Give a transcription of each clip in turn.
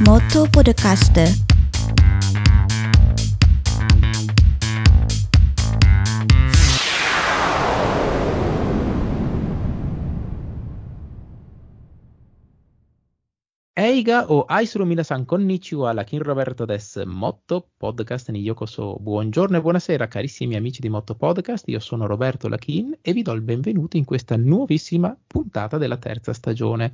Moto Podcast. Eiga o Aisuru Minasan Konnichiwa, la Kin Roberto des Motto Podcast ni Yokoso. Buongiorno e buonasera carissimi amici di Motto Podcast, io sono Roberto Lachin e vi do il benvenuto in questa nuovissima puntata della terza stagione.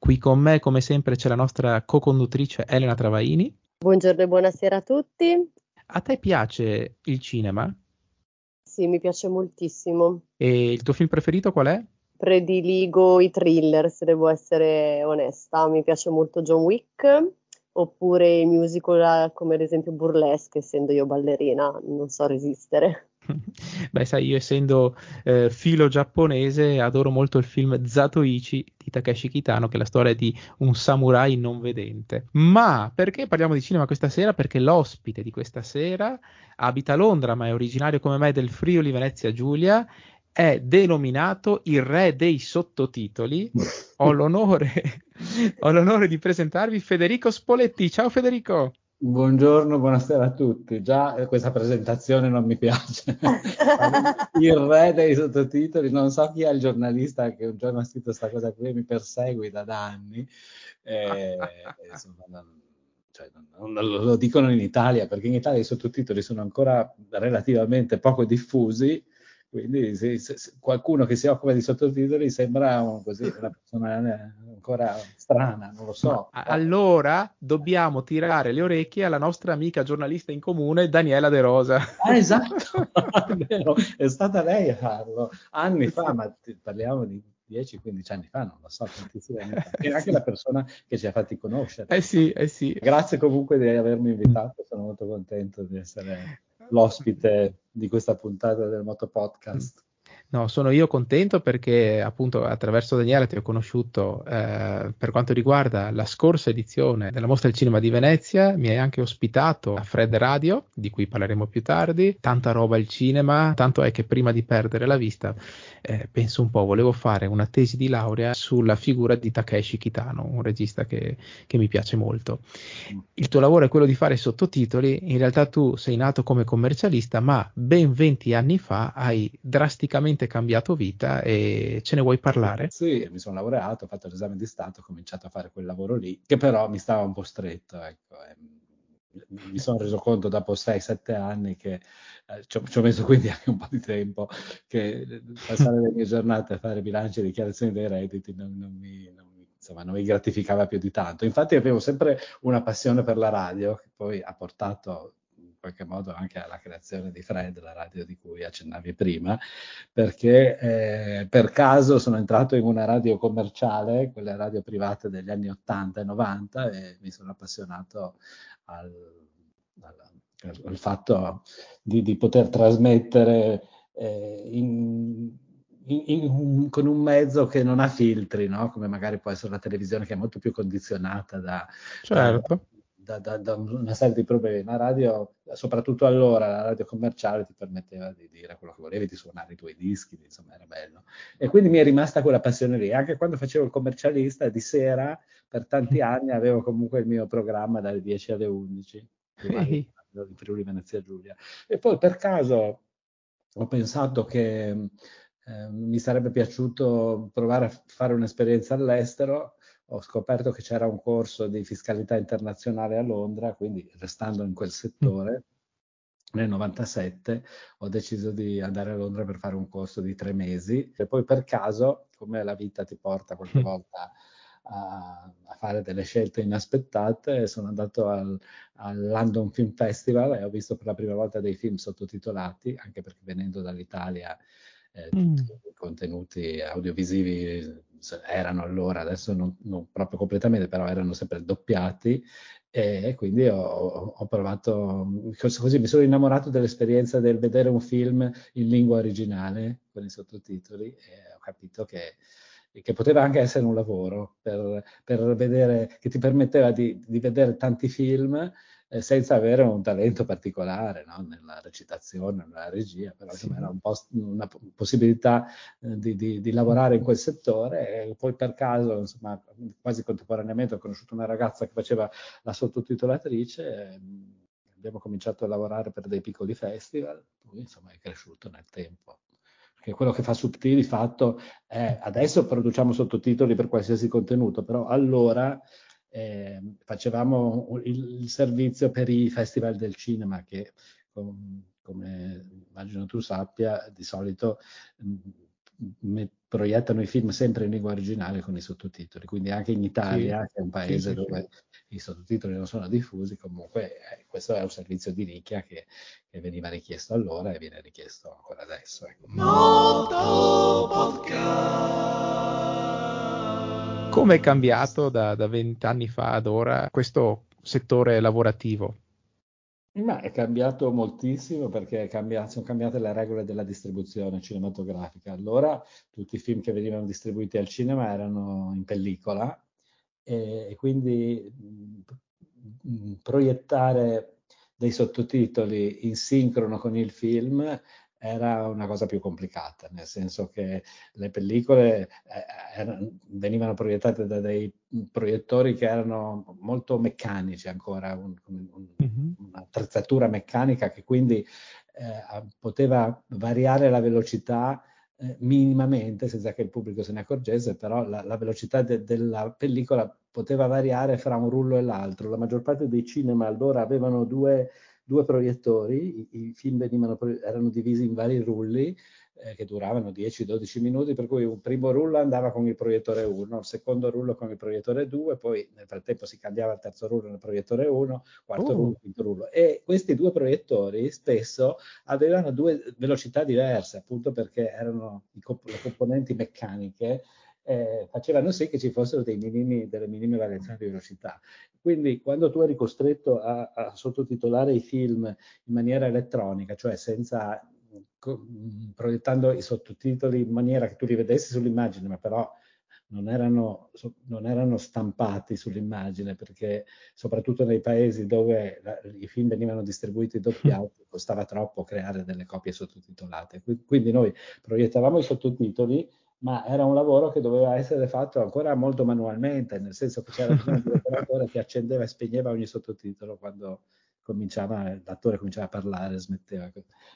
Qui con me, come sempre, c'è la nostra co-conduttrice Elena Travaini. Buongiorno e buonasera a tutti. A te piace il cinema? Sì, mi piace moltissimo. E il tuo film preferito qual è? prediligo i thriller, se devo essere onesta. Mi piace molto John Wick, oppure i musical come ad esempio Burlesque, essendo io ballerina, non so resistere. Beh, sai, io essendo eh, filo giapponese adoro molto il film Zatoichi di Takeshi Kitano, che è la storia di un samurai non vedente. Ma perché parliamo di cinema questa sera? Perché l'ospite di questa sera abita a Londra, ma è originario come me del Friuli Venezia Giulia è denominato il re dei sottotitoli. Ho l'onore, ho l'onore di presentarvi Federico Spoletti. Ciao Federico. Buongiorno, buonasera a tutti. Già eh, questa presentazione non mi piace. il re dei sottotitoli, non so chi è il giornalista che un giorno ha scritto questa cosa qui e mi persegui da, anni. Eh, insomma, non, cioè, non, non, lo dicono in Italia perché in Italia i sottotitoli sono ancora relativamente poco diffusi quindi se, se, se qualcuno che si occupa di sottotitoli sembra un, così, una persona ancora strana, non lo so. Ma allora dobbiamo tirare le orecchie alla nostra amica giornalista in comune, Daniela De Rosa. Ah, esatto, è, stata lei a farlo anni fa, ma parliamo di 10-15 anni fa, non lo so. E anche la persona che ci ha fatti conoscere. Eh sì, eh sì. Grazie comunque di avermi invitato, sono molto contento di essere l'ospite di questa puntata del Moto Podcast. No, sono io contento perché appunto attraverso Daniele ti ho conosciuto eh, per quanto riguarda la scorsa edizione della Mostra del Cinema di Venezia, mi hai anche ospitato a Fred Radio, di cui parleremo più tardi, tanta roba al cinema, tanto è che prima di perdere la vista, eh, penso un po', volevo fare una tesi di laurea sulla figura di Takeshi Kitano, un regista che, che mi piace molto. Il tuo lavoro è quello di fare sottotitoli, in realtà tu sei nato come commercialista, ma ben 20 anni fa hai drasticamente completamente cambiato vita e ce ne vuoi parlare? Sì, mi sono laureato, ho fatto l'esame di Stato, ho cominciato a fare quel lavoro lì, che però mi stava un po' stretto, ecco. mi sono reso conto dopo 6-7 anni che eh, ci, ho, ci, ho, messo quindi anche un po' di tempo che passare le mie giornate a fare bilanci e dichiarazioni dei redditi non, non, mi, non, insomma, non mi gratificava più di tanto. Infatti avevo sempre una passione per la radio che poi ha portato qualche modo anche alla creazione di Fred, la radio di cui accennavi prima, perché eh, per caso sono entrato in una radio commerciale, quelle radio private degli anni 80 e 90 e mi sono appassionato al, al, al fatto di, di, poter trasmettere eh, in, in, in, con un mezzo che non ha filtri, no? come magari può essere la televisione che è molto più condizionata da, certo. da da, da, da, una serie di problemi. La radio, soprattutto allora, la radio commerciale ti permetteva di dire quello che volevi, di suonare i tuoi dischi, insomma era bello. E quindi mi è rimasta quella passione lì. Anche quando facevo il commercialista, di sera, per tanti mm. anni, avevo comunque il mio programma dalle 10 alle 11, in Friuli Venezia Giulia. E poi per caso ho pensato che eh, mi sarebbe piaciuto provare a fare un'esperienza all'estero ho scoperto che c'era un corso di fiscalità internazionale a Londra, quindi restando in quel settore, nel 97 ho deciso di andare a Londra per fare un corso di tre mesi e poi per caso, come la vita ti porta qualche mm. volta a, a fare delle scelte inaspettate, sono andato al, al, London Film Festival e ho visto per la prima volta dei film sottotitolati, anche perché venendo dall'Italia eh, mm. i contenuti audiovisivi erano allora, adesso non, non, proprio completamente, però erano sempre doppiati e quindi ho, ho, provato, così mi sono innamorato dell'esperienza del vedere un film in lingua originale con i sottotitoli e ho capito che, che poteva anche essere un lavoro per, per vedere, che ti permetteva di, di vedere tanti film senza avere un talento particolare no? nella recitazione, nella regia, però sì. era un una possibilità eh, di, di, di, lavorare in quel settore e poi per caso, insomma, quasi contemporaneamente ho conosciuto una ragazza che faceva la sottotitolatrice. E, abbiamo cominciato a lavorare per dei piccoli festival, poi insomma è cresciuto nel tempo. Perché quello che fa Subtil di fatto è adesso produciamo sottotitoli per qualsiasi contenuto, però allora eh, facevamo il, il, servizio per i festival del cinema che com, come immagino tu sappia di solito mh, proiettano i film sempre in lingua originale con i sottotitoli, quindi anche in Italia, sì. che è un paese sì, sì, dove i sottotitoli non sono diffusi, comunque eh, questo è un servizio di nicchia che, che, veniva richiesto allora e viene richiesto ancora adesso. Ecco. Come è cambiato da vent'anni fa ad ora questo settore lavorativo? Ma è cambiato moltissimo perché cambiato, sono cambiate le regole della distribuzione cinematografica. Allora tutti i film che venivano distribuiti al cinema erano in pellicola e, e quindi mh, proiettare dei sottotitoli in sincrono con il film era una cosa più complicata, nel senso che le pellicole eh, erano, venivano proiettate da dei proiettori che erano molto meccanici ancora, un, un, mm-hmm. un'attrezzatura meccanica che quindi eh, poteva variare la velocità eh, minimamente senza che il pubblico se ne accorgesse, però la, la velocità de, della pellicola poteva variare fra un rullo e l'altro. La maggior parte dei cinema allora avevano due due proiettori, i, i film venivano, erano divisi in vari rulli eh, che duravano 10-12 minuti, per cui un primo rullo andava con il proiettore 1, il secondo rullo con il proiettore 2, poi nel frattempo si cambiava il terzo rullo nel proiettore 1, quarto uh. rullo, quinto rullo. E questi due proiettori spesso avevano due velocità diverse, appunto perché erano comp- le componenti meccaniche eh, facevano sì che ci fossero minimi, delle minime variazioni di velocità. Quindi quando tu eri costretto a, a sottotitolare i film in maniera elettronica, cioè senza proiettando i sottotitoli in maniera che tu li vedessi sull'immagine, ma però non erano, non erano, stampati sull'immagine perché soprattutto nei paesi dove la, i film venivano distribuiti doppiati costava troppo creare delle copie sottotitolate. Quindi noi proiettavamo i sottotitoli ma era un lavoro che doveva essere fatto ancora molto manualmente, nel senso che c'era un operatore che accendeva e spegneva ogni sottotitolo quando cominciava, l'attore cominciava a parlare smetteva.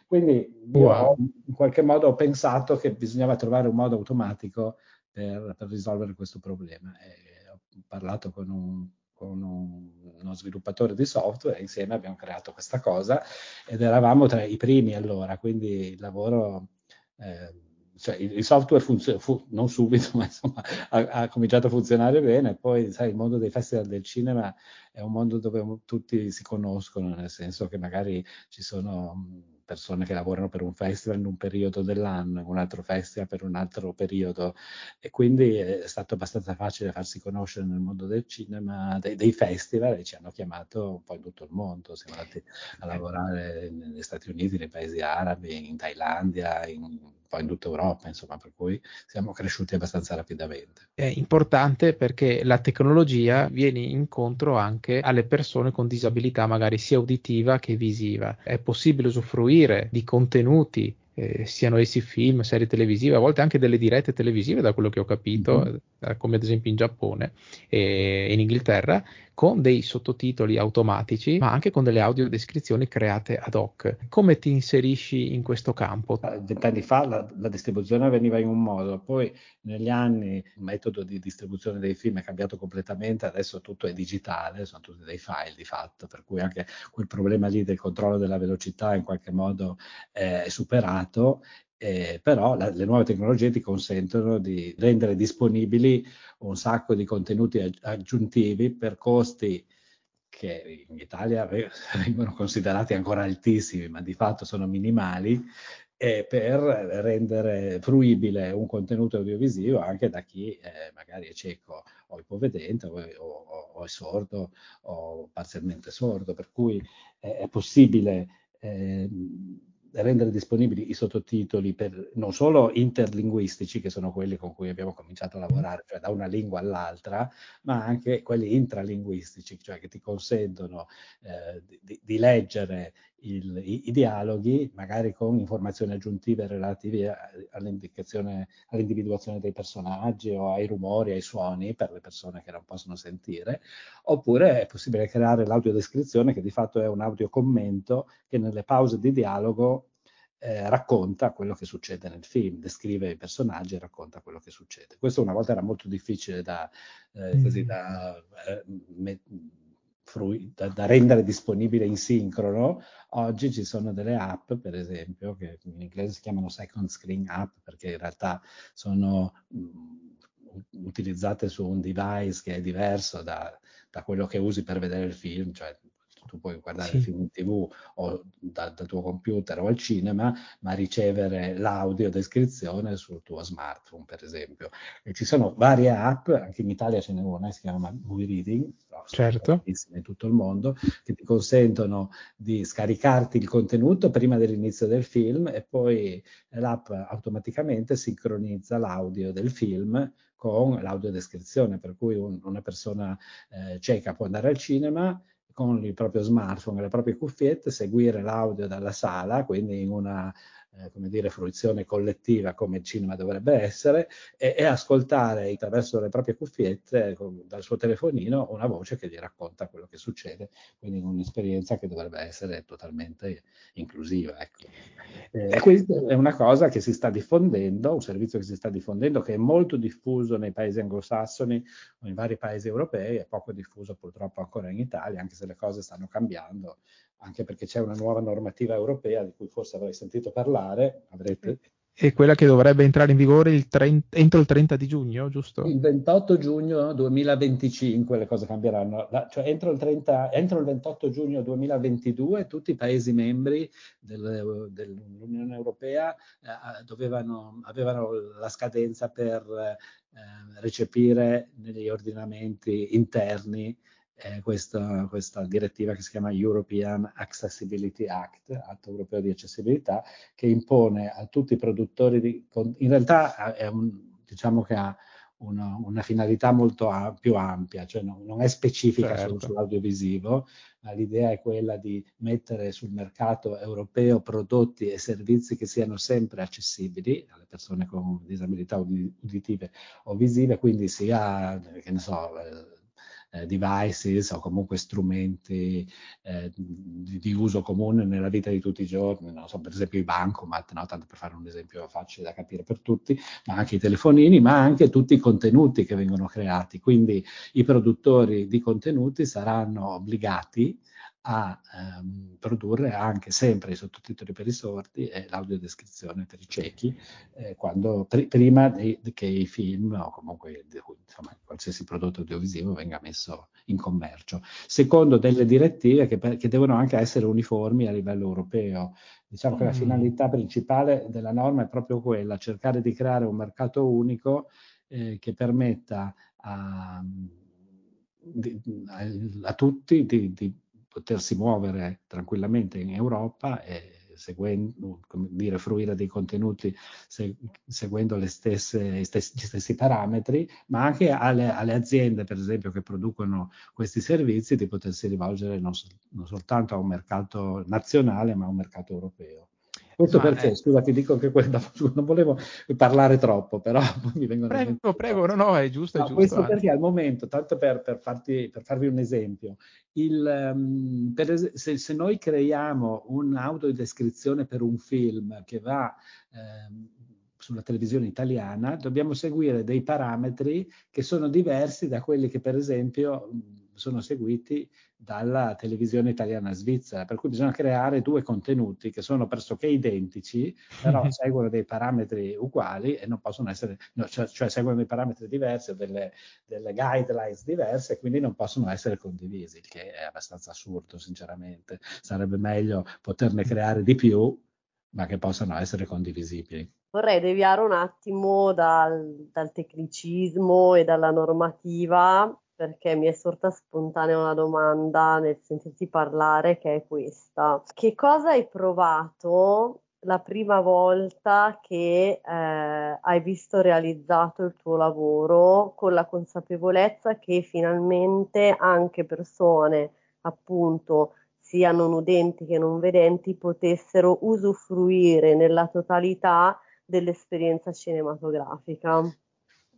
Quindi wow. in qualche modo ho pensato che bisognava trovare un modo automatico per, per risolvere questo problema. E ho parlato con un, con un, uno sviluppatore di software e insieme abbiamo creato questa cosa ed eravamo tra i primi allora, quindi il lavoro... Eh, cioè, il, software funziona, fu, non subito, ma insomma ha, ha, cominciato a funzionare bene. Poi, sai, il mondo dei festival del cinema è un mondo dove tutti si conoscono, nel senso che magari ci sono persone che lavorano per un festival in un periodo dell'anno, un altro festival per un altro periodo e quindi è stato abbastanza facile farsi conoscere nel mondo del cinema, dei, dei festival e ci hanno chiamato un po' in tutto il mondo, siamo andati a lavorare negli Stati Uniti, nei paesi arabi, in Thailandia, in in tutta Europa, insomma, per cui siamo cresciuti abbastanza rapidamente. È importante perché la tecnologia viene incontro anche alle persone con disabilità, magari sia uditiva che visiva. È possibile usufruire di contenuti eh, siano essi film, serie televisive, a volte anche delle dirette televisive, da quello che ho capito, mm-hmm. eh, come ad esempio in Giappone e in Inghilterra, con dei sottotitoli automatici, ma anche con delle audiodescrizioni create ad hoc. Come ti inserisci in questo campo? Eh, vent'anni fa la, la, distribuzione avveniva in un modo, poi negli anni il metodo di distribuzione dei film è cambiato completamente, adesso tutto è digitale, sono tutti dei file di fatto, per cui anche quel problema lì del controllo della velocità in qualche modo eh, è superato eh, però la, le nuove tecnologie ti consentono di rendere disponibili un sacco di contenuti aggiuntivi per costi che in Italia vengono considerati ancora altissimi, ma di fatto sono minimali, eh, per rendere fruibile un contenuto audiovisivo anche da chi eh, magari è cieco o ipovedente o, o, o, è sordo o parzialmente sordo, per cui è possibile eh, rendere disponibili i sottotitoli per, non solo interlinguistici, che sono quelli con cui abbiamo cominciato a lavorare, cioè da una lingua all'altra, ma anche quelli intralinguistici, cioè che ti consentono eh, di, di, leggere il, i, i, dialoghi, magari con informazioni aggiuntive relative all'indicazione, all'individuazione dei personaggi o ai rumori, ai suoni per le persone che non possono sentire, oppure è possibile creare l'audiodescrizione che di fatto è un audiocommento che nelle pause di dialogo eh, racconta quello che succede nel film, descrive i personaggi e racconta quello che succede. Questo una volta era molto difficile da, eh, così, mm. da eh, me, frui- da, da, rendere disponibile in sincrono. Oggi ci sono delle app, per esempio, che in inglese si chiamano second screen app, perché in realtà sono mh, mm, utilizzate su un device che è diverso da, da, quello che usi per vedere il film, cioè tu puoi guardare sì. il film in tv o da, dal tuo computer o al cinema, ma ricevere l'audio descrizione sul tuo smartphone, per esempio. E ci sono varie app, anche in Italia ce n'è una, si chiama Movie Reading, certo. in tutto il mondo, che ti consentono di scaricarti il contenuto prima dell'inizio del film e poi l'app automaticamente sincronizza l'audio del film con l'audiodescrizione, per cui un, una persona eh, cieca può andare al cinema con il proprio smartphone le proprie cuffiette, seguire l'audio dalla sala, quindi in una eh, come dire, fruizione collettiva come il cinema dovrebbe essere e, e ascoltare attraverso le proprie cuffiette con, dal suo telefonino una voce che gli racconta quello che succede, quindi un'esperienza che dovrebbe essere totalmente inclusiva. Ecco. Eh, questa è una cosa che si sta diffondendo, un servizio che si sta diffondendo, che è molto diffuso nei paesi anglosassoni o in vari paesi europei, è poco diffuso purtroppo ancora in Italia, anche se le cose stanno cambiando anche perché c'è una nuova normativa europea di cui forse avrei sentito parlare, avrete. E quella che dovrebbe entrare in vigore il 30, entro il 30 di giugno, giusto? Il 28 giugno 2025 le cose cambieranno, La, cioè entro il, 30, entro il, 28 giugno 2022 tutti i Paesi membri del, dell'Unione Europea eh, dovevano, avevano la scadenza per eh, recepire negli ordinamenti interni eh, questa, questa, direttiva che si chiama European Accessibility Act, atto europeo di accessibilità, che impone a tutti i produttori di... in realtà è un, diciamo che ha una, una finalità molto a, più ampia, cioè non, non è specifica certo. sull'audiovisivo, ma l'idea è quella di mettere sul mercato europeo prodotti e servizi che siano sempre accessibili alle persone con disabilità uditive o visive, quindi sia, che ne so, eh, devices o comunque strumenti eh, di, di, uso comune nella vita di tutti i giorni, non so, per esempio i bancomat, no? tanto per fare un esempio facile da capire per tutti, ma anche i telefonini, ma anche tutti i contenuti che vengono creati. Quindi i produttori di contenuti saranno obbligati a ehm, produrre anche sempre i sottotitoli per i sordi e l'audiodescrizione per i ciechi eh, quando, pr- prima di, di che i film o comunque insomma, qualsiasi prodotto audiovisivo venga messo in commercio, secondo delle direttive che, per, che devono anche essere uniformi a livello europeo. Diciamo mm. che la mm. finalità principale della norma è proprio quella, cercare di creare un mercato unico eh, che permetta a, a, a tutti di, di potersi muovere tranquillamente in Europa e seguendo, come dire, fruire dei contenuti se, seguendo stesse, stessi, gli stessi parametri, ma anche alle, alle, aziende, per esempio, che producono questi servizi, di potersi rivolgere non, non soltanto a un mercato nazionale, ma a un mercato europeo. Questo Ma perché, è... scusa, ti dico che quella, non volevo parlare troppo, però mi vengono... Prego, prego, no, no, è giusto, no, è giusto. Questo anche. perché al momento, tanto per, per, farti, per farvi un esempio, il, um, per se, se, noi creiamo un'autodescrizione per un film che va... Um, sulla televisione italiana, dobbiamo seguire dei parametri che sono diversi da quelli che, per esempio, sono seguiti dalla televisione italiana svizzera, per cui bisogna creare due contenuti che sono pressoché identici, però seguono dei parametri uguali e non possono essere, no, cioè, cioè, seguono dei parametri diversi, delle, delle guidelines diverse e quindi non possono essere condivisi, il che è abbastanza assurdo, sinceramente. Sarebbe meglio poterne creare di più, ma che possano essere condivisibili. Vorrei deviare un attimo dal, dal tecnicismo e dalla normativa perché mi è sorta spontanea una domanda nel sentirti parlare che è questa. Che cosa hai provato la prima volta che eh, hai visto realizzato il tuo lavoro con la consapevolezza che finalmente anche persone appunto sia non udenti che non vedenti potessero usufruire nella totalità dell'esperienza cinematografica.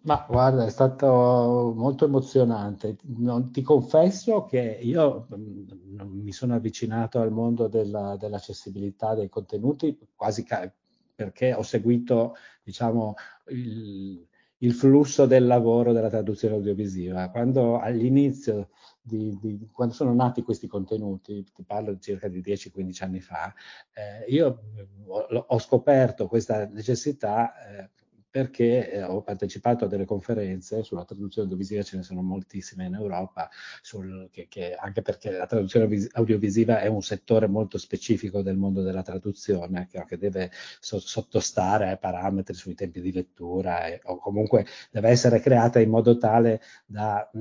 Ma guarda, è stato molto emozionante. Non, ti confesso che io mm, mi sono avvicinato al mondo della, dell'accessibilità dei contenuti quasi ca- perché ho seguito, diciamo, il, il, flusso del lavoro della traduzione audiovisiva. Quando all'inizio di, di, quando sono nati questi contenuti, ti parlo di circa di 10-15 anni fa, eh, io ho, ho, scoperto questa necessità eh, perché eh, ho partecipato a delle conferenze sulla traduzione audiovisiva, ce ne sono moltissime in Europa, sul, che, che, anche perché la traduzione audiovisiva è un settore molto specifico del mondo della traduzione, che, che deve so, sottostare ai parametri sui tempi di lettura e, o comunque deve essere creata in modo tale da mh,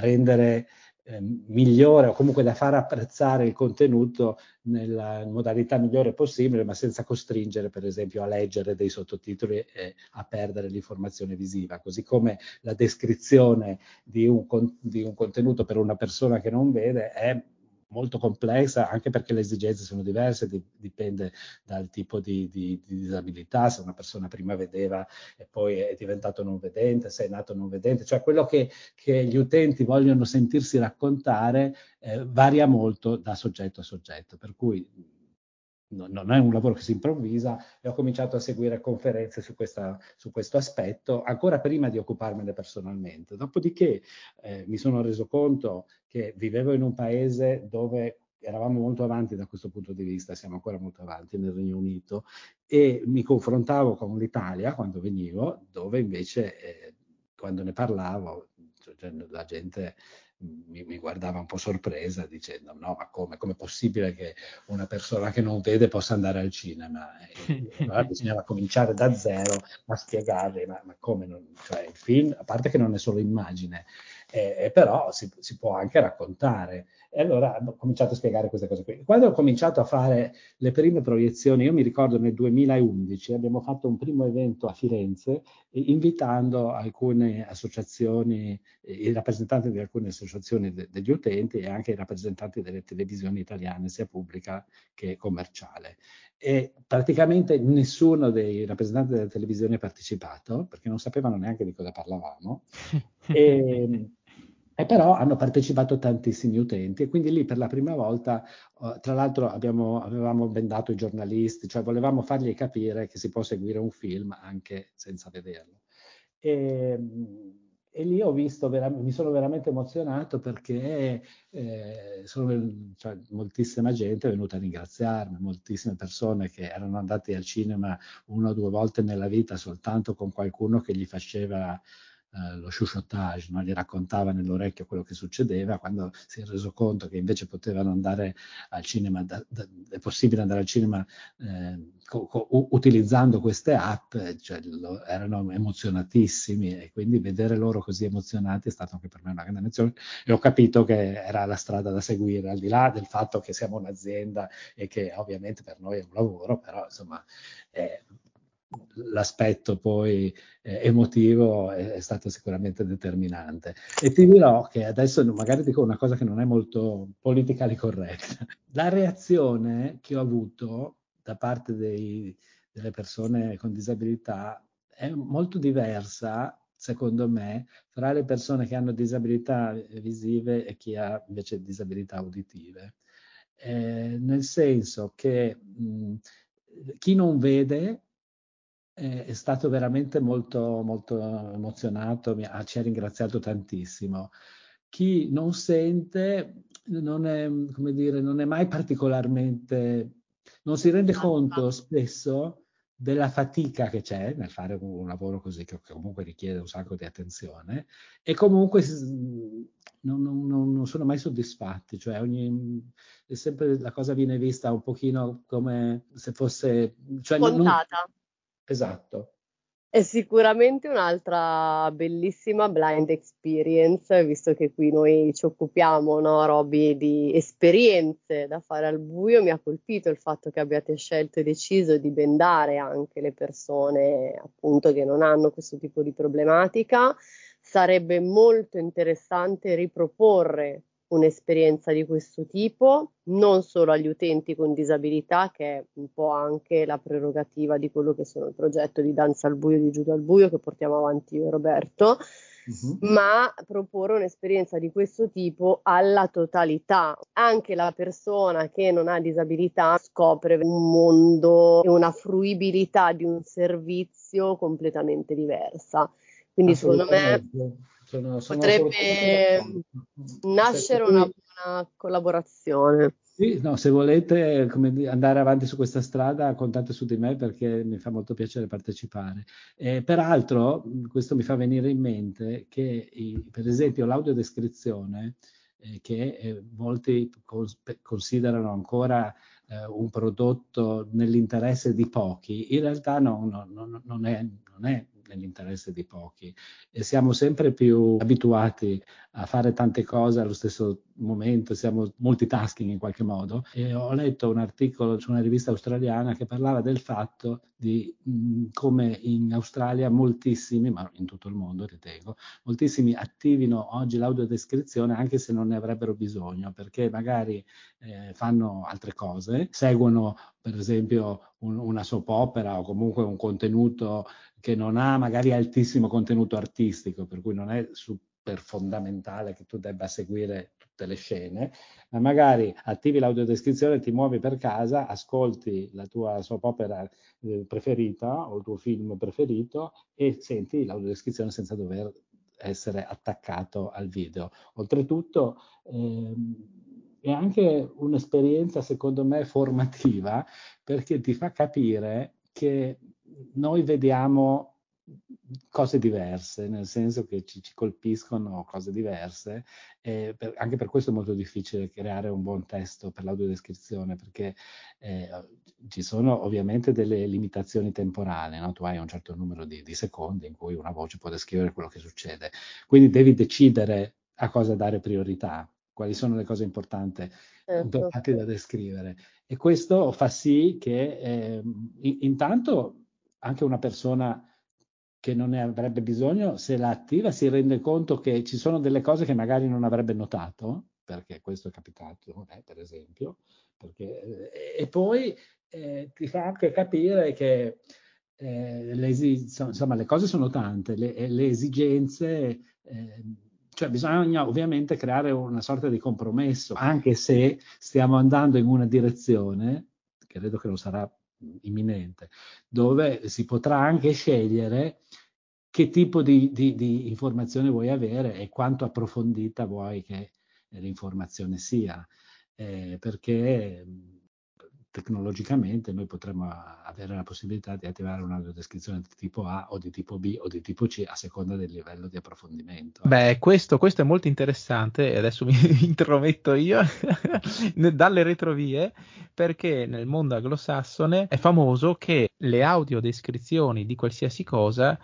rendere eh, migliore o comunque da far apprezzare il contenuto nella modalità migliore possibile, ma senza costringere, per esempio, a leggere dei sottotitoli e a perdere l'informazione visiva. Così come la descrizione di un, di un contenuto per una persona che non vede è molto complessa anche perché le esigenze sono diverse, di, dipende dal tipo di, di, di, disabilità, se una persona prima vedeva e poi è diventato non vedente, se è nato non vedente, cioè quello che, che gli utenti vogliono sentirsi raccontare eh, varia molto da soggetto a soggetto, per cui non è un lavoro che si improvvisa e ho cominciato a seguire conferenze su, questa, su questo aspetto ancora prima di occuparmene personalmente. Dopodiché eh, mi sono reso conto che vivevo in un paese dove eravamo molto avanti da questo punto di vista, siamo ancora molto avanti nel Regno Unito e mi confrontavo con l'Italia quando venivo, dove invece eh, quando ne parlavo cioè, la gente mi, mi, guardava un po' sorpresa dicendo no ma come è possibile che una persona che non vede possa andare al cinema? E, allora bisognava cominciare da zero a spiegargli ma, ma come non, cioè il film a parte che non è solo immagine eh, però si, si, può anche raccontare. E allora ho cominciato a spiegare queste cose qui. Quando ho cominciato a fare le prime proiezioni, io mi ricordo nel 2011 abbiamo fatto un primo evento a Firenze invitando alcune associazioni, i rappresentanti di alcune associazioni de- degli utenti e anche i rappresentanti delle televisioni italiane, sia pubblica che commerciale. E praticamente nessuno dei rappresentanti delle televisioni ha partecipato perché non sapevano neanche di cosa parlavamo. e, e però hanno partecipato tantissimi utenti e quindi lì per la prima volta, uh, tra l'altro abbiamo, avevamo bendato i giornalisti, cioè volevamo fargli capire che si può seguire un film anche senza vederlo. E, e lì ho visto, vera- mi sono veramente emozionato perché eh, sono, cioè, moltissima gente è venuta a ringraziarmi, moltissime persone che erano andate al cinema una o due volte nella vita soltanto con qualcuno che gli faceva eh, lo chuchotage, no? gli raccontava nell'orecchio quello che succedeva, quando si è reso conto che invece potevano andare al cinema, da, da, è possibile andare al cinema eh, co, co, utilizzando queste app, cioè, lo, erano emozionatissimi e quindi vedere loro così emozionati è stato anche per me una grande emozione e ho capito che era la strada da seguire, al di là del fatto che siamo un'azienda e che ovviamente per noi è un lavoro, però insomma... Eh, l'aspetto poi eh, emotivo è, è, stato sicuramente determinante. E ti dirò che adesso magari dico una cosa che non è molto politically corretta. La reazione che ho avuto da parte dei, delle persone con disabilità è molto diversa, secondo me, fra le persone che hanno disabilità visive e chi ha invece disabilità uditive. Eh, nel senso che mh, chi non vede è stato veramente molto, molto emozionato, mi ha, ci ha ringraziato tantissimo. Chi non sente non è, come dire, non è mai particolarmente, non si rende conto spesso della fatica che c'è nel fare un, lavoro così, che, comunque richiede un sacco di attenzione, e comunque non, non, non sono mai soddisfatti, cioè ogni, sempre la cosa viene vista un pochino come se fosse... Cioè Scontata. Esatto. È sicuramente un'altra bellissima blind experience, visto che qui noi ci occupiamo, no, Roby, di esperienze da fare al buio. Mi ha colpito il fatto che abbiate scelto e deciso di bendare anche le persone appunto che non hanno questo tipo di problematica. Sarebbe molto interessante riproporre un'esperienza di questo tipo, non solo agli utenti con disabilità, che è un po' anche la prerogativa di quello che sono il progetto di Danza al Buio, di Giudo al Buio, che portiamo avanti io e Roberto, uh-huh. ma proporre un'esperienza di questo tipo alla totalità. Anche la persona che non ha disabilità scopre un mondo e una fruibilità di un servizio completamente diversa. Quindi secondo me sono, sono potrebbe nascere una buona collaborazione. Sì, no, se volete come, andare avanti su questa strada, contate su di me perché mi fa molto piacere partecipare. Eh, peraltro, questo mi fa venire in mente che, i, per esempio, l'audiodescrizione, eh, che eh, molti cons- considerano ancora eh, un prodotto nell'interesse di pochi, in realtà no, no, no, non, è, non è nell'interesse di pochi. E siamo sempre più abituati a fare tante cose allo stesso momento, siamo multitasking in qualche modo. E ho letto un articolo su una rivista australiana che parlava del fatto di mh, come in Australia moltissimi, ma in tutto il mondo ritengo, moltissimi attivino oggi l'audiodescrizione anche se non ne avrebbero bisogno perché magari eh, fanno altre cose, seguono per esempio un, una soap opera o comunque un contenuto che non ha magari altissimo contenuto artistico, per cui non è super fondamentale che tu debba seguire tutte le scene, ma magari attivi l'audiodescrizione, ti muovi per casa, ascolti la tua soap opera eh, preferita o il tuo film preferito e senti l'audiodescrizione senza dover essere attaccato al video. Oltretutto ehm, è anche un'esperienza, secondo me, formativa perché ti fa capire che noi vediamo cose diverse, nel senso che ci, ci colpiscono cose diverse e per, anche per questo è molto difficile creare un buon testo per l'audiodescrizione perché eh, ci sono ovviamente delle limitazioni temporali, no? tu hai un certo numero di, di, secondi in cui una voce può descrivere quello che succede, quindi devi decidere a cosa dare priorità, quali sono le cose importanti, certo. importanti da descrivere e questo fa sì che eh, intanto anche una persona che non ne avrebbe bisogno, se la attiva si rende conto che ci sono delle cose che magari non avrebbe notato, perché questo è capitato, eh, per esempio, perché, eh, e poi eh, ti fa anche capire che eh, le, insomma, le cose sono tante, le, le esigenze, eh, cioè bisogna ovviamente creare una sorta di compromesso, anche se stiamo andando in una direzione, credo che lo sarà imminente, dove si potrà anche scegliere che tipo di, di, di informazione vuoi avere e quanto approfondita vuoi che l'informazione sia, eh, perché tecnologicamente noi potremmo avere la possibilità di attivare un'audiodescrizione di tipo A o di tipo B o di tipo C a seconda del livello di approfondimento. Beh, questo, questo è molto interessante e adesso mi intrometto io dalle retrovie perché nel mondo anglosassone è famoso che le audiodescrizioni di qualsiasi cosa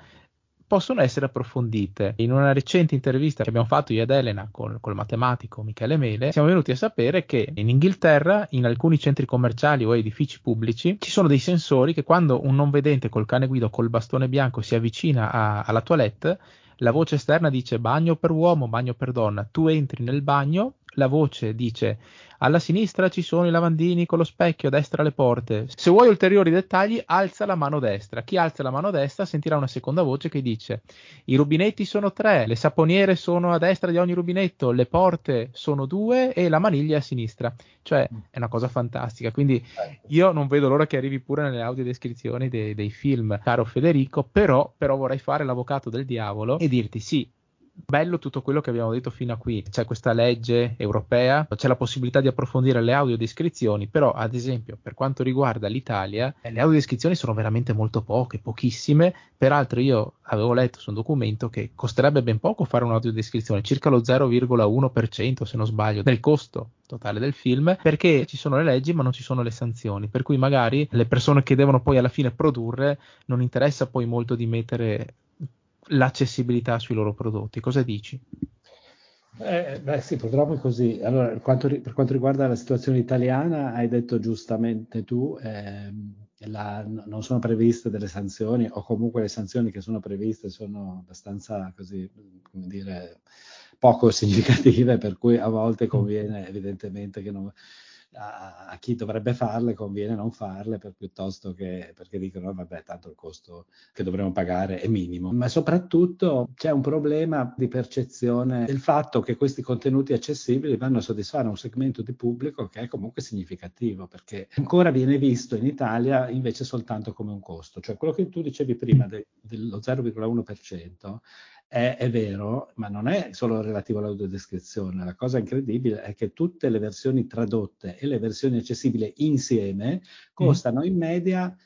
possono essere approfondite. In una recente intervista che abbiamo fatto io ed Elena con, col matematico Michele Mele, siamo venuti a sapere che in Inghilterra, in alcuni centri commerciali o edifici pubblici, ci sono dei sensori che quando un non vedente col cane guida o col bastone bianco si avvicina a, alla toilette, la voce esterna dice bagno per uomo, bagno per donna. Tu entri nel bagno, la voce dice alla sinistra ci sono i lavandini con lo specchio, a destra le porte. Se vuoi ulteriori dettagli, alza la mano destra. Chi alza la mano destra sentirà una seconda voce che dice i rubinetti sono tre, le saponiere sono a destra di ogni rubinetto, le porte sono due e la maniglia è a sinistra. Cioè è una cosa fantastica. Quindi io non vedo l'ora che arrivi pure nelle audiodescrizioni dei, dei film, caro Federico, però, però vorrei fare l'avvocato del diavolo e dirti sì, bello tutto quello che abbiamo detto fino a qui. C'è questa legge europea, c'è la possibilità di approfondire le audiodescrizioni, però ad esempio per quanto riguarda l'Italia, eh, le audiodescrizioni sono veramente molto poche, pochissime. Peraltro io avevo letto su un documento che costerebbe ben poco fare un'audiodescrizione, circa lo 0,1% se non sbaglio del costo totale del film, perché ci sono le leggi ma non ci sono le sanzioni, per cui magari le persone che devono poi alla fine produrre non interessa poi molto di mettere l'accessibilità sui loro prodotti. Cosa dici? Eh, beh sì, purtroppo è così. Allora, per quanto, per quanto, riguarda la situazione italiana, hai detto giustamente tu, eh, la, non sono previste delle sanzioni o comunque le sanzioni che sono previste sono abbastanza così, come dire, poco significative, per cui a volte conviene evidentemente che non, a, a, chi dovrebbe farle conviene non farle per, piuttosto che perché dicono vabbè tanto il costo che dovremo pagare è minimo. Ma soprattutto c'è un problema di percezione del fatto che questi contenuti accessibili vanno a soddisfare un segmento di pubblico che è comunque significativo perché ancora viene visto in Italia invece soltanto come un costo. Cioè quello che tu dicevi prima de, dello 0,1% è, è, vero, ma non è solo relativo all'audiodescrizione. La cosa incredibile è che tutte le versioni tradotte e le versioni accessibili insieme costano mm. in media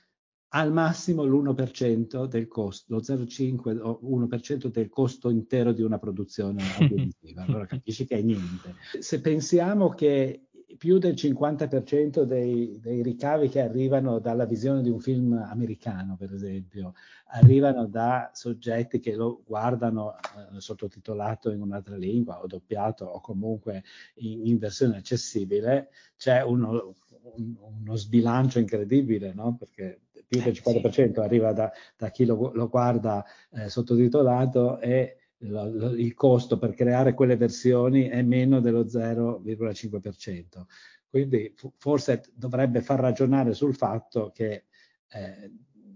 al massimo l'1% del costo, lo 0,5 o 1% del costo intero di una produzione audiovisiva. Allora capisci che è niente. Se pensiamo che più del 50% dei, dei, ricavi che arrivano dalla visione di un film americano, per esempio, arrivano da soggetti che lo guardano eh, sottotitolato in un'altra lingua o doppiato o comunque in, in versione accessibile, c'è uno, un, uno sbilancio incredibile, no? perché più del 50% eh, arriva da, da chi lo, lo guarda eh, sottotitolato e lo, lo, il costo per creare quelle versioni è meno dello 0,5%. Quindi forse dovrebbe far ragionare sul fatto che eh,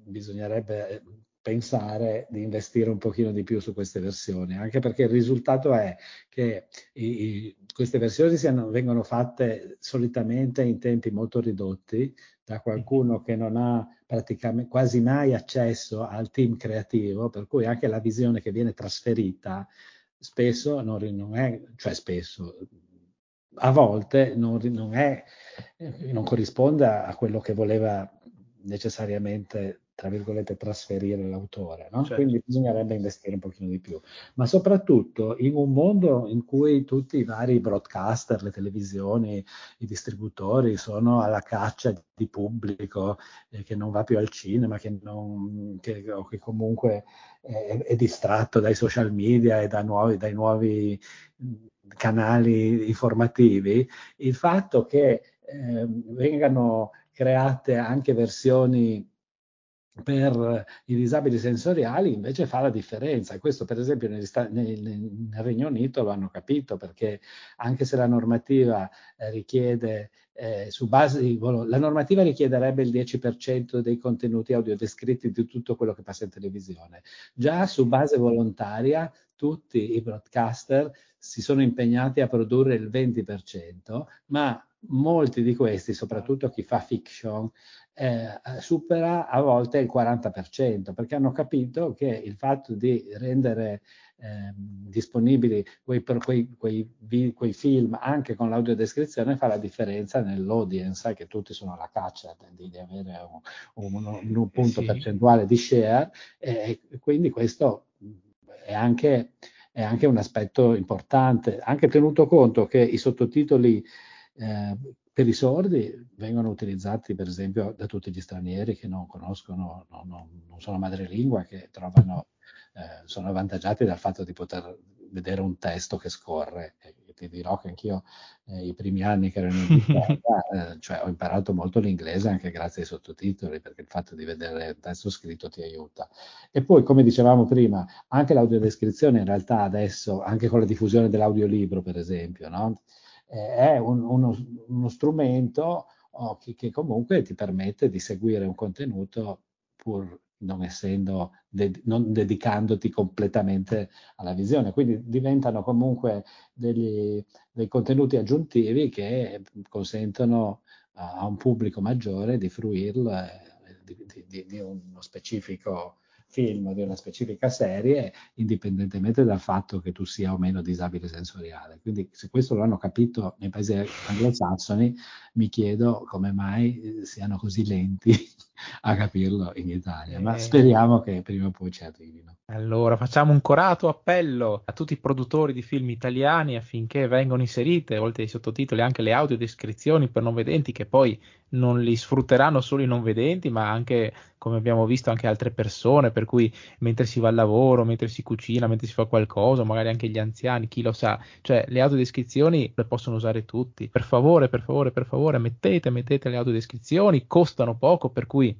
bisognerebbe pensare di investire un pochino di più su queste versioni, anche perché il risultato è che i, i, queste versioni siano, vengono fatte solitamente in tempi molto ridotti da qualcuno che non ha praticamente quasi mai accesso al team creativo, per cui anche la visione che viene trasferita spesso non, non è, cioè spesso, a volte non, non, è, non corrisponde a quello che voleva necessariamente tra virgolette, trasferire l'autore, no? certo. quindi bisognerebbe investire un pochino di più. Ma soprattutto in un mondo in cui tutti i vari broadcaster, le televisioni, i distributori sono alla caccia di pubblico eh, che non va più al cinema, che, non, che, che comunque è, è, distratto dai social media e da nuovi, dai nuovi canali informativi, il fatto che eh, vengano create anche versioni per i disabili sensoriali invece fa la differenza. Questo per esempio nel, nel, Regno Unito lo hanno capito perché anche se la normativa eh, richiede eh, su base di, la normativa richiederebbe il 10% dei contenuti audiodescritti di tutto quello che passa in televisione. Già su base volontaria tutti i broadcaster si sono impegnati a produrre il 20% ma molti di questi soprattutto chi fa fiction eh, supera a volte il 40%, perché hanno capito che il fatto di rendere eh, disponibili quei, quei, quei, quei, film anche con l'audiodescrizione fa la differenza nell'audience, che tutti sono alla caccia di, di avere un, un, un punto sì. percentuale di share, e quindi questo è anche, è anche un aspetto importante, anche tenuto conto che i sottotitoli eh, per i sordi vengono utilizzati per esempio da tutti gli stranieri che non conoscono, non, non, non sono madrelingua, che trovano, eh, sono avvantaggiati dal fatto di poter vedere un testo che scorre. E ti dirò che anch'io eh, i primi anni che ero in Inghilterra, eh, cioè ho imparato molto l'inglese anche grazie ai sottotitoli, perché il fatto di vedere il testo scritto ti aiuta. E poi, come dicevamo prima, anche l'audiodescrizione in realtà adesso, anche con la diffusione dell'audiolibro per esempio, no? È un, uno, uno, strumento oh, che, che, comunque ti permette di seguire un contenuto pur non essendo, de- non dedicandoti completamente alla visione. Quindi diventano comunque degli, dei contenuti aggiuntivi che consentono a, un pubblico maggiore di fruirlo eh, di, di, di uno specifico film di una specifica serie, indipendentemente dal fatto che tu sia o meno disabile sensoriale. Quindi se questo lo hanno capito nei paesi anglosassoni, mi chiedo come mai eh, siano così lenti a capirlo in Italia, ma eh. speriamo che prima o poi ci arrivino. Allora, facciamo un corato appello a tutti i produttori di film italiani affinché vengano inserite, oltre ai sottotitoli, anche le audiodescrizioni per non vedenti, che poi non li sfrutteranno solo i non vedenti, ma anche, come abbiamo visto, anche altre persone, per cui mentre si va al lavoro, mentre si cucina, mentre si fa qualcosa, magari anche gli anziani, chi lo sa, cioè le audiodescrizioni le possono usare tutti. Per favore, per favore, per favore, mettete, mettete le audiodescrizioni, costano poco, per cui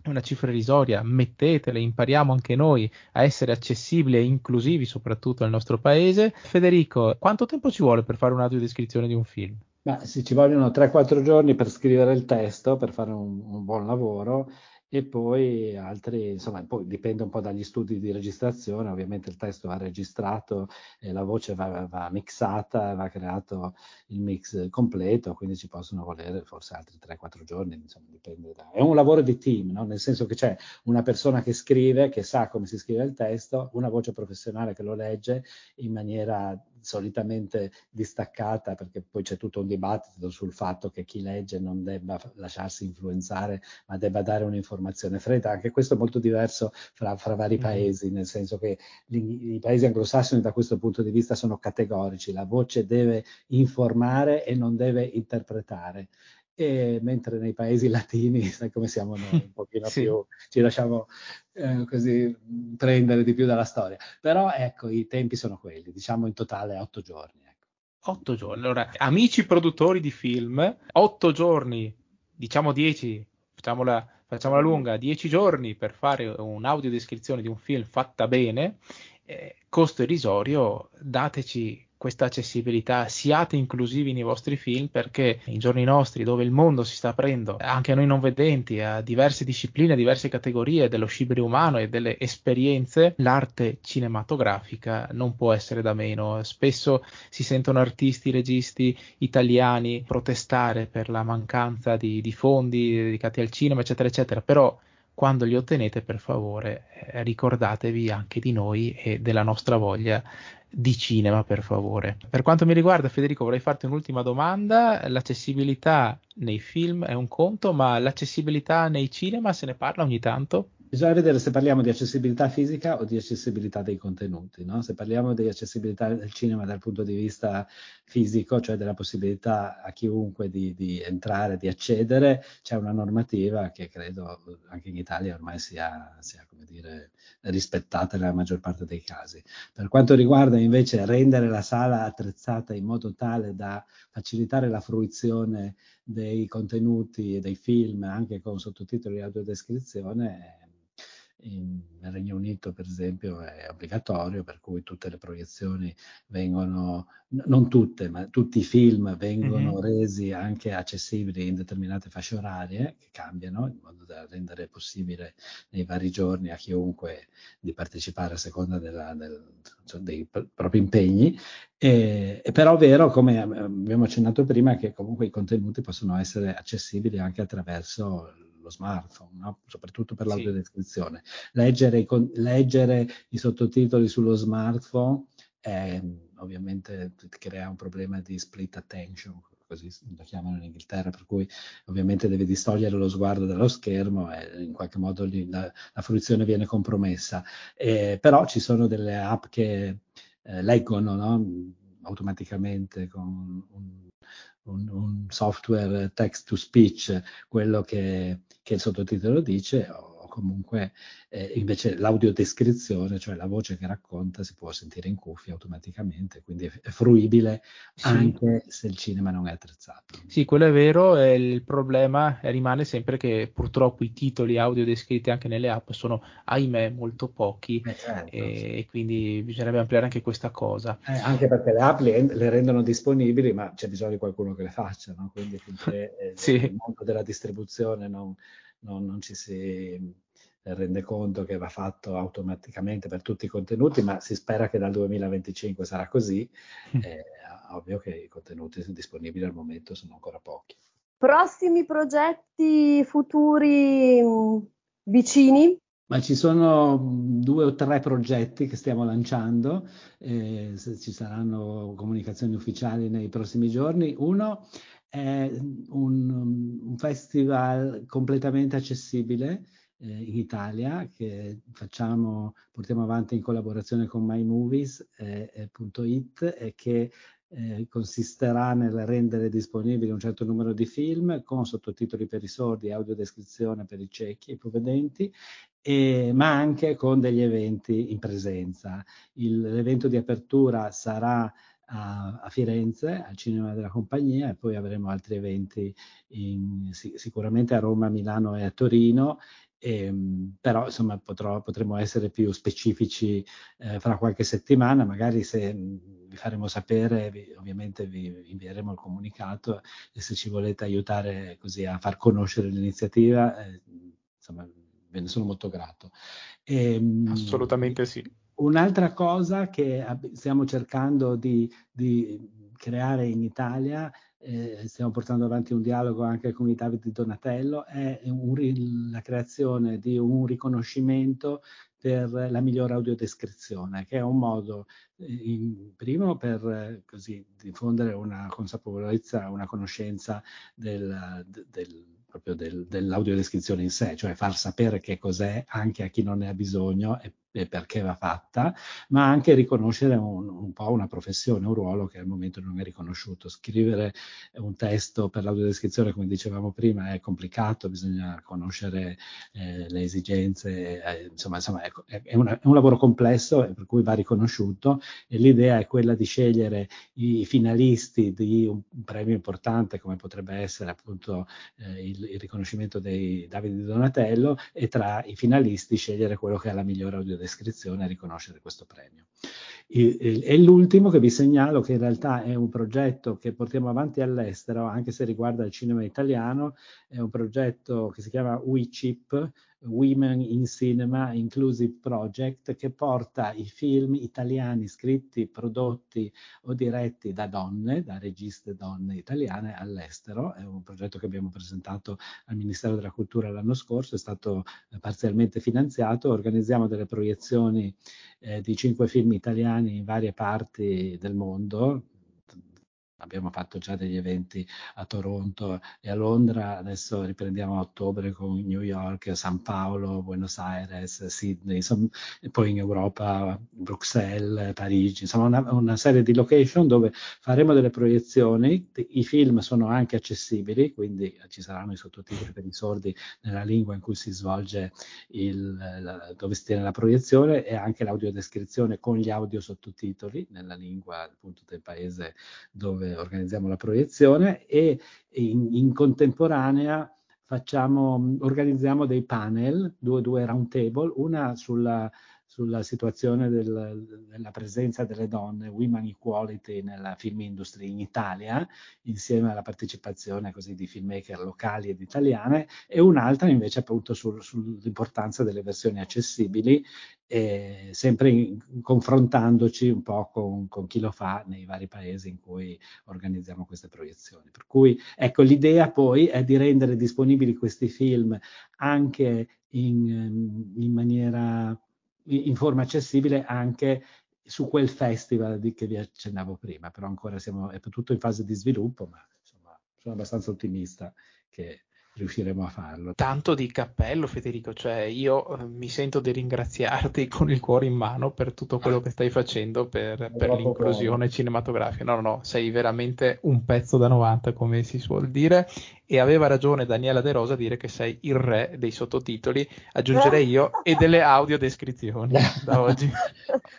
è una cifra irrisoria, mettetele, impariamo anche noi a essere accessibili e inclusivi soprattutto nel nostro paese. Federico, quanto tempo ci vuole per fare un'audiodescrizione di un film? Ma sì, ci vogliono 3-4 giorni per scrivere il testo, per fare un, un buon lavoro e poi altri, insomma, poi dipende un po' dagli studi di registrazione, ovviamente il testo va registrato, e la voce va, va mixata, va creato il mix completo, quindi ci possono volere forse altri 3-4 giorni, insomma, dipende da... È un lavoro di team, no? nel senso che c'è una persona che scrive, che sa come si scrive il testo, una voce professionale che lo legge in maniera solitamente distaccata, perché poi c'è tutto un dibattito sul fatto che chi legge non debba lasciarsi influenzare, ma debba dare un'informazione fredda. Anche questo è molto diverso fra, fra vari mm-hmm. paesi, nel senso che gli, i paesi anglosassoni da questo punto di vista sono categorici, la voce deve informare e non deve interpretare e mentre nei paesi latini, sai come siamo noi, un pochino sì. più, ci lasciamo eh, così prendere di più dalla storia. Però ecco, i tempi sono quelli, diciamo in totale otto giorni. Ecco. Otto giorni. Allora, amici produttori di film, otto giorni, diciamo dieci, facciamola, facciamola lunga, dieci giorni per fare un'audiodescrizione di un film fatta bene, eh, costo irrisorio, dateci questa accessibilità, siate inclusivi nei vostri film perché in giorni nostri dove il mondo si sta aprendo anche a noi non vedenti, a diverse discipline, a diverse categorie dello scibile umano e delle esperienze, l'arte cinematografica non può essere da meno. Spesso si sentono artisti, registi italiani protestare per la mancanza di, di fondi dedicati al cinema, eccetera, eccetera, però quando li ottenete, per favore, eh, ricordatevi anche di noi e della nostra voglia di cinema, per favore. Per quanto mi riguarda, Federico, vorrei farti un'ultima domanda. L'accessibilità nei film è un conto, ma l'accessibilità nei cinema se ne parla ogni tanto? Bisogna vedere se parliamo di accessibilità fisica o di accessibilità dei contenuti. No? Se parliamo di accessibilità del cinema dal punto di vista fisico, cioè della possibilità a chiunque di, di entrare, di accedere, c'è una normativa che credo anche in Italia ormai sia, sia dire, rispettata nella maggior parte dei casi. Per quanto riguarda invece rendere la sala attrezzata in modo tale da facilitare la fruizione dei contenuti e dei film anche con sottotitoli e audiodescrizione, in, nel Regno Unito, per esempio, è obbligatorio, per cui tutte le proiezioni vengono, non tutte, ma tutti i film vengono mm-hmm. resi anche accessibili in determinate fasce orarie che cambiano, in modo da rendere possibile nei vari giorni a chiunque di partecipare a seconda della, del, cioè dei propri impegni. E, e però è vero, come abbiamo accennato prima, che comunque i contenuti possono essere accessibili anche attraverso lo smartphone, no? soprattutto per l'audiodescrizione. Leggere i, leggere i sottotitoli sullo smartphone è, ovviamente crea un problema di split attention, così lo chiamano in Inghilterra, per cui ovviamente devi distogliere lo sguardo dallo schermo e in qualche modo la, la fruizione viene compromessa. Eh, però ci sono delle app che eh, leggono no? automaticamente con un, un, un, software text to speech quello che, che il sottotitolo dice comunque eh, invece l'audiodescrizione, cioè la voce che racconta, si può sentire in cuffia automaticamente, quindi è, fruibile sì. anche se il cinema non è attrezzato. Sì, quello è vero, e il problema rimane sempre che purtroppo i titoli audio descritti anche nelle app sono, ahimè, molto pochi eh certo, e, sì. quindi bisognerebbe ampliare anche questa cosa. Eh, anche perché le app le, le, rendono disponibili, ma c'è bisogno di qualcuno che le faccia, no? quindi finché eh, sì. il mondo della distribuzione non, non, non ci si rende conto che va fatto automaticamente per tutti i contenuti, ma si spera che dal 2025 sarà così. Mm. Eh, ovvio che i contenuti disponibili al momento sono ancora pochi. Prossimi progetti futuri mm, vicini? Ma ci sono due o tre progetti che stiamo lanciando, eh, ci saranno comunicazioni ufficiali nei prossimi giorni. Uno è un, un festival completamente accessibile eh, in Italia che facciamo, portiamo avanti in collaborazione con MyMovies.it eh, e che eh, consisterà nel rendere disponibili un certo numero di film con sottotitoli per i sordi audiodescrizione per i ciechi e ipovedenti, e, ma anche con degli eventi in presenza. Il, l'evento di apertura sarà a, a, Firenze, al Cinema della Compagnia, e poi avremo altri eventi in, sicuramente a Roma, Milano e a Torino ehm, però insomma potrò, potremo essere più specifici eh, fra qualche settimana, magari se mh, vi faremo sapere, vi, ovviamente vi invieremo il comunicato e se ci volete aiutare così a far conoscere l'iniziativa, eh, insomma ve ne sono molto grato. Ehm, Assolutamente sì. Un'altra cosa che stiamo cercando di, di creare in Italia eh, stiamo portando avanti un dialogo anche con i Davide Donatello, è un, la creazione di un riconoscimento per la migliore audiodescrizione, che è un modo, eh, in, primo, per così, diffondere una consapevolezza, una conoscenza del, del proprio del, dell'audiodescrizione in sé, cioè far sapere che cos'è anche a chi non ne ha bisogno e e perché va fatta, ma anche riconoscere un, un, po' una professione, un ruolo che al momento non è riconosciuto. Scrivere un testo per l'audiodescrizione, come dicevamo prima, è complicato, bisogna conoscere eh, le esigenze, eh, insomma, insomma è, è, una, è, un lavoro complesso per cui va riconosciuto e l'idea è quella di scegliere i finalisti di un, premio importante come potrebbe essere appunto eh, il, il, riconoscimento dei Davide Donatello e tra i finalisti scegliere quello che ha la migliore audiodescrizione descrizione a riconoscere questo premio. E, l'ultimo che vi segnalo, che in realtà è un progetto che portiamo avanti all'estero, anche se riguarda il cinema italiano, è un progetto che si chiama WeChip, Women in Cinema Inclusive Project che porta i film italiani scritti, prodotti o diretti da donne, da registe donne italiane all'estero. È un progetto che abbiamo presentato al Ministero della Cultura l'anno scorso, è stato eh, parzialmente finanziato. Organizziamo delle proiezioni eh, di cinque film italiani in varie parti del mondo, abbiamo fatto già degli eventi a Toronto e a Londra, adesso riprendiamo a ottobre con New York, San Paolo, Buenos Aires, Sydney, insomma, poi in Europa, Bruxelles, Parigi, insomma una, una, serie di location dove faremo delle proiezioni, i film sono anche accessibili, quindi ci saranno i sottotitoli per i sordi nella lingua in cui si svolge il, la, dove si tiene la proiezione e anche l'audiodescrizione con gli audio sottotitoli nella lingua appunto del paese dove organizziamo la proiezione e in, in contemporanea facciamo, organizziamo dei panel, due, due round table, una sulla sulla situazione del, della presenza delle donne, Women Equality nella film industry in Italia, insieme alla partecipazione così di filmmaker locali ed italiane, e un'altra invece appunto sul, sull'importanza delle versioni accessibili, eh, sempre in, confrontandoci un po' con, con, chi lo fa nei vari paesi in cui organizziamo queste proiezioni. Per cui ecco l'idea poi è di rendere disponibili questi film anche in, in maniera in forma accessibile anche su quel festival di, che vi accennavo prima, però ancora siamo, è tutto in fase di sviluppo, ma insomma sono abbastanza ottimista che riusciremo a farlo. Tanto di cappello Federico, cioè io eh, mi sento di ringraziarti con il cuore in mano per tutto quello che stai facendo per, per l'inclusione buono. cinematografica. No, no, no, sei veramente un pezzo da 90 come si suol dire e aveva ragione Daniela De Rosa a dire che sei il re dei sottotitoli, aggiungerei io, e delle audiodescrizioni da oggi.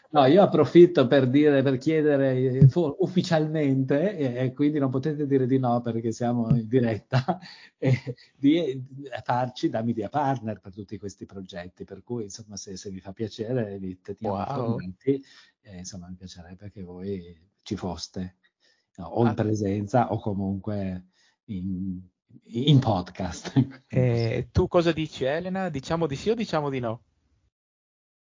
No, io approfitto per dire, per chiedere eh, ufficialmente, e, e, quindi non potete dire di no perché siamo in diretta, eh, di farci da media partner per tutti questi progetti, per cui insomma se, se vi fa piacere vi teniamo wow. informati, eh, insomma mi piacerebbe che voi ci foste, no, o in ah. presenza o comunque in, in podcast. Eh, tu cosa dici Elena? Diciamo di sì o diciamo di no?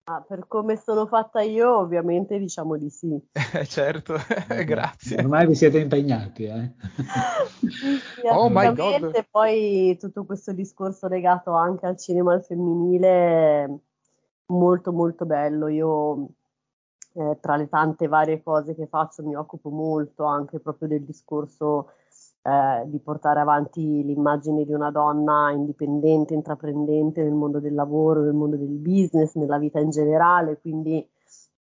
Ah, per come sono fatta io, ovviamente diciamo di sì. certo, grazie. Ormai vi siete impegnati, eh? sì, oh my God. Poi tutto questo discorso legato anche al cinema al femminile, molto molto bello. Io eh, tra le tante varie cose che faccio mi occupo molto anche proprio del discorso eh, di portare avanti l'immagine di una donna indipendente, intraprendente nel mondo del lavoro, nel mondo del business, nella vita in generale, quindi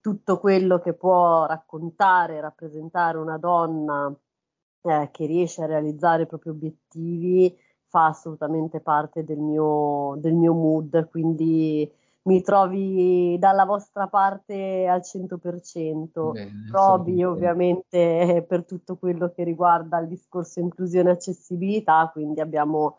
tutto quello che può raccontare, rappresentare una donna eh, che riesce a realizzare i propri obiettivi fa assolutamente parte del mio, del mio mood, quindi mi trovi dalla vostra parte al 100%. Bene, Probi ovviamente per tutto quello che riguarda il discorso inclusione e accessibilità, quindi abbiamo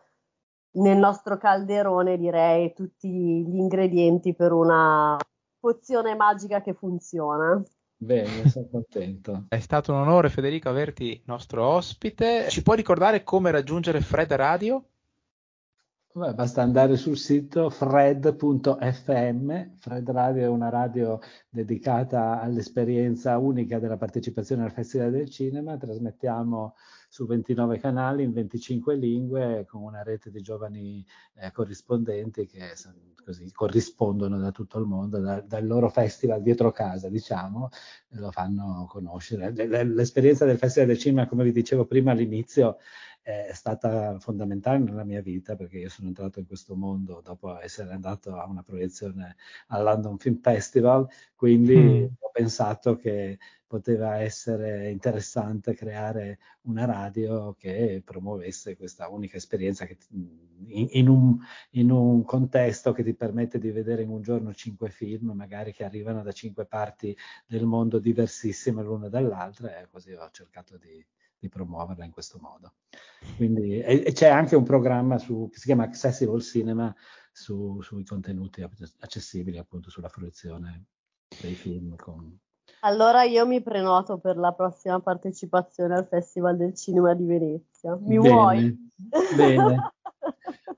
nel nostro calderone direi tutti gli ingredienti per una pozione magica che funziona. Bene, sono contento. È stato un onore Federico averti nostro ospite. Ci puoi ricordare come raggiungere Fred Radio? Beh, basta andare sul sito fred.fm. Fred Radio è una radio dedicata all'esperienza unica della partecipazione al Festival del Cinema. Trasmettiamo su 29 canali in 25 lingue con una rete di giovani eh, corrispondenti che così, corrispondono da tutto il mondo, da, dal loro festival dietro casa, diciamo, lo fanno conoscere. L'esperienza del Festival del Cinema, come vi dicevo prima all'inizio, è stata fondamentale nella mia vita perché io sono entrato in questo mondo dopo essere andato a una proiezione al London Film Festival, quindi mm. ho pensato che poteva essere interessante creare una radio che promuovesse questa unica esperienza che, in, in, un, in, un, contesto che ti permette di vedere in un giorno cinque film, magari che arrivano da cinque parti del mondo diversissime l'una dall'altra, e così ho cercato di, di promuoverla in questo modo. Quindi, e, e c'è anche un programma su, che si chiama Accessible Cinema su, sui contenuti accessibili, appunto sulla fruizione dei film. Con... Allora io mi prenoto per la prossima partecipazione al Festival del Cinema di Venezia. Mi bene, vuoi? Bene.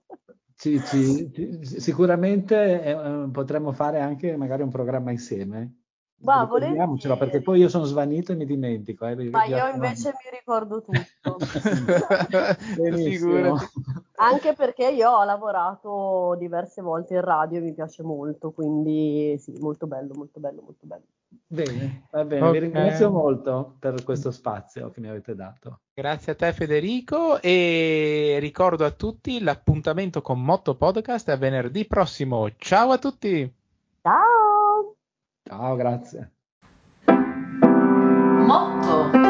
Ci, ci, ci, sicuramente eh, potremmo fare anche magari un programma insieme ma volentieri. perché poi io sono svanito e mi dimentico. Eh, Ma io invece mi ricordo tutto. Anche perché io ho lavorato diverse volte in radio e mi piace molto, quindi sì, molto bello, molto bello, molto bello. Bene, va bene, okay. vi ringrazio molto per questo spazio che mi avete dato. Grazie a te Federico e ricordo a tutti l'appuntamento con Motto Podcast è venerdì prossimo. Ciao a tutti! Ciao! Ciao, grazie. Motto